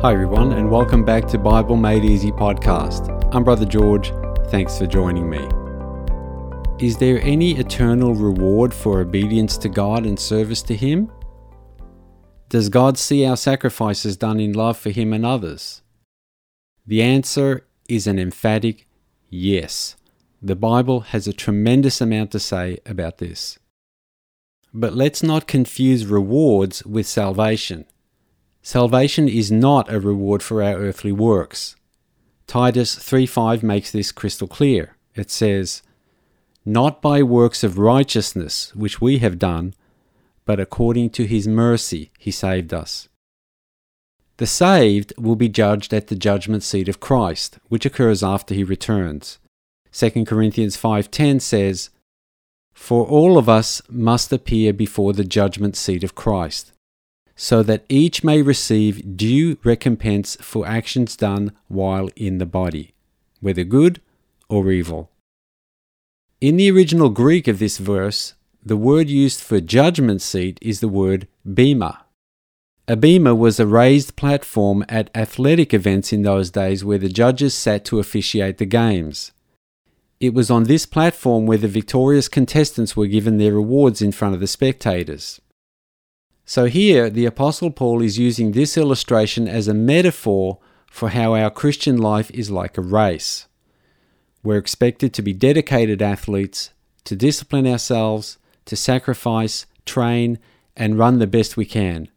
Hi, everyone, and welcome back to Bible Made Easy podcast. I'm Brother George. Thanks for joining me. Is there any eternal reward for obedience to God and service to Him? Does God see our sacrifices done in love for Him and others? The answer is an emphatic yes. The Bible has a tremendous amount to say about this. But let's not confuse rewards with salvation. Salvation is not a reward for our earthly works. Titus 3:5 makes this crystal clear. It says, "Not by works of righteousness which we have done, but according to his mercy he saved us." The saved will be judged at the judgment seat of Christ, which occurs after he returns. 2 Corinthians 5:10 says, "For all of us must appear before the judgment seat of Christ." So that each may receive due recompense for actions done while in the body, whether good or evil. In the original Greek of this verse, the word used for judgment seat is the word bema. A bema was a raised platform at athletic events in those days where the judges sat to officiate the games. It was on this platform where the victorious contestants were given their rewards in front of the spectators. So here, the Apostle Paul is using this illustration as a metaphor for how our Christian life is like a race. We're expected to be dedicated athletes, to discipline ourselves, to sacrifice, train, and run the best we can.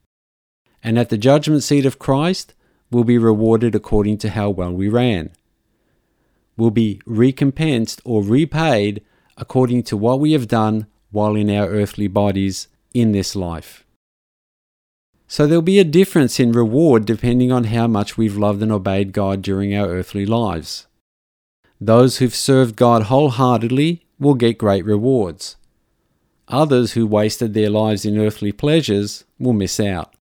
And at the judgment seat of Christ, we'll be rewarded according to how well we ran. We'll be recompensed or repaid according to what we have done while in our earthly bodies in this life. So there'll be a difference in reward depending on how much we've loved and obeyed God during our earthly lives. Those who've served God wholeheartedly will get great rewards. Others who wasted their lives in earthly pleasures will miss out.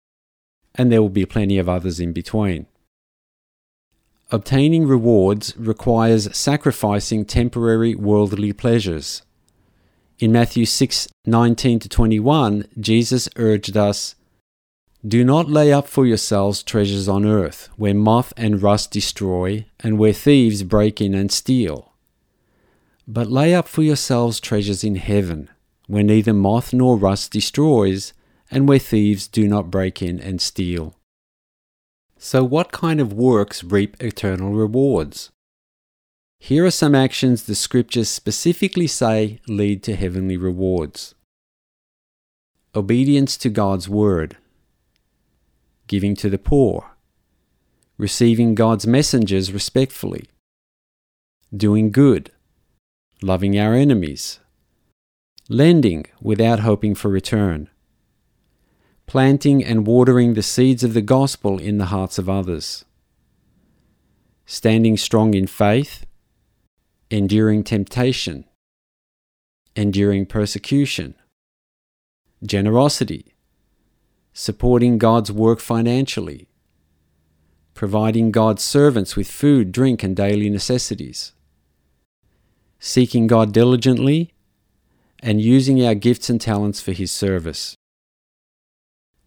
And there will be plenty of others in between. Obtaining rewards requires sacrificing temporary worldly pleasures. In Matthew 6:19 to 21, Jesus urged us do not lay up for yourselves treasures on earth, where moth and rust destroy, and where thieves break in and steal. But lay up for yourselves treasures in heaven, where neither moth nor rust destroys, and where thieves do not break in and steal. So, what kind of works reap eternal rewards? Here are some actions the scriptures specifically say lead to heavenly rewards obedience to God's word giving to the poor, receiving God's messengers respectfully, doing good, loving our enemies, lending without hoping for return, planting and watering the seeds of the gospel in the hearts of others, standing strong in faith, enduring temptation, enduring persecution, generosity, supporting God's work financially, providing God's servants with food, drink, and daily necessities, seeking God diligently, and using our gifts and talents for His service.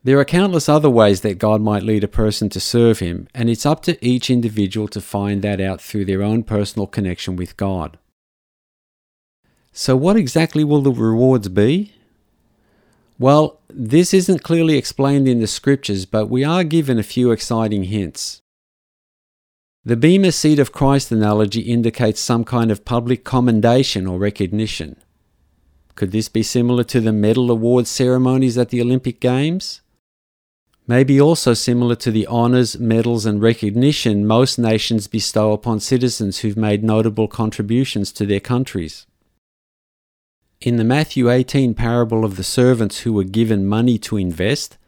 There are countless other ways that God might lead a person to serve Him, and it's up to each individual to find that out through their own personal connection with God. So, what exactly will the rewards be? Well, this isn't clearly explained in the scriptures, but we are given a few exciting hints. The bema seat of Christ analogy indicates some kind of public commendation or recognition. Could this be similar to the medal award ceremonies at the Olympic Games? Maybe also similar to the honours, medals, and recognition most nations bestow upon citizens who've made notable contributions to their countries. In the Matthew 18 parable of the servants who were given money to invest,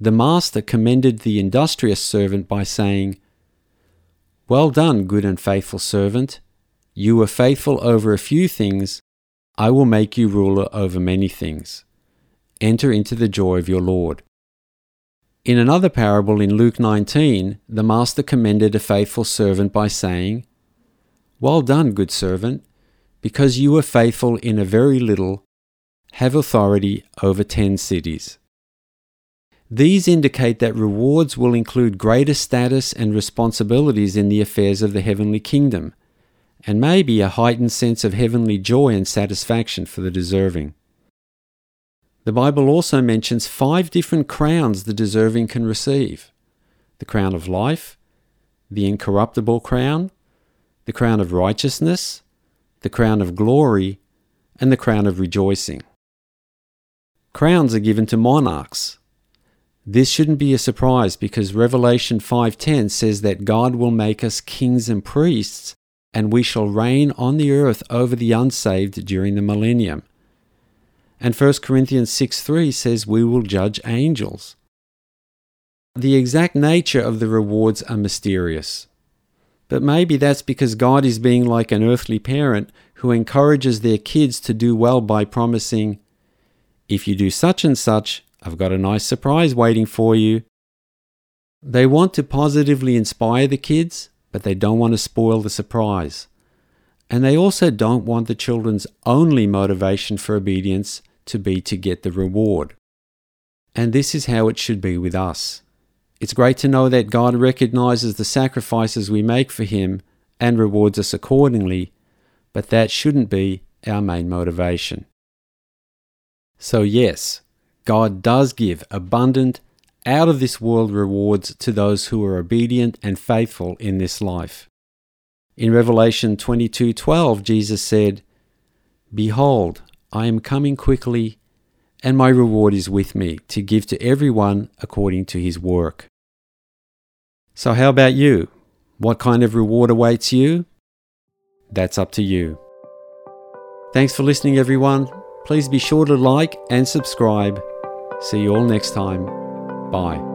the master commended the industrious servant by saying, Well done, good and faithful servant. You were faithful over a few things. I will make you ruler over many things. Enter into the joy of your Lord. In another parable in Luke 19, the master commended a faithful servant by saying, Well done, good servant because you were faithful in a very little, have authority over ten cities. These indicate that rewards will include greater status and responsibilities in the affairs of the heavenly kingdom, and maybe a heightened sense of heavenly joy and satisfaction for the deserving. The Bible also mentions five different crowns the deserving can receive the crown of life, the incorruptible crown, the crown of righteousness, the crown of glory, and the crown of rejoicing. Crowns are given to monarchs. This shouldn't be a surprise because Revelation 5:10 says that God will make us kings and priests and we shall reign on the earth over the unsaved during the millennium. And 1 Corinthians 6:3 says we will judge angels. The exact nature of the rewards are mysterious. But maybe that's because God is being like an earthly parent who encourages their kids to do well by promising, If you do such and such, I've got a nice surprise waiting for you. They want to positively inspire the kids, but they don't want to spoil the surprise. And they also don't want the children's only motivation for obedience to be to get the reward. And this is how it should be with us. It's great to know that God recognizes the sacrifices we make for Him and rewards us accordingly, but that shouldn't be our main motivation. So, yes, God does give abundant, out of this world rewards to those who are obedient and faithful in this life. In Revelation 22:12 Jesus said, "Behold, I am coming quickly, and my reward is with me to give to everyone according to his work." So how about you? What kind of reward awaits you? That's up to you. Thanks for listening everyone. Please be sure to like and subscribe. See you all next time. Bye.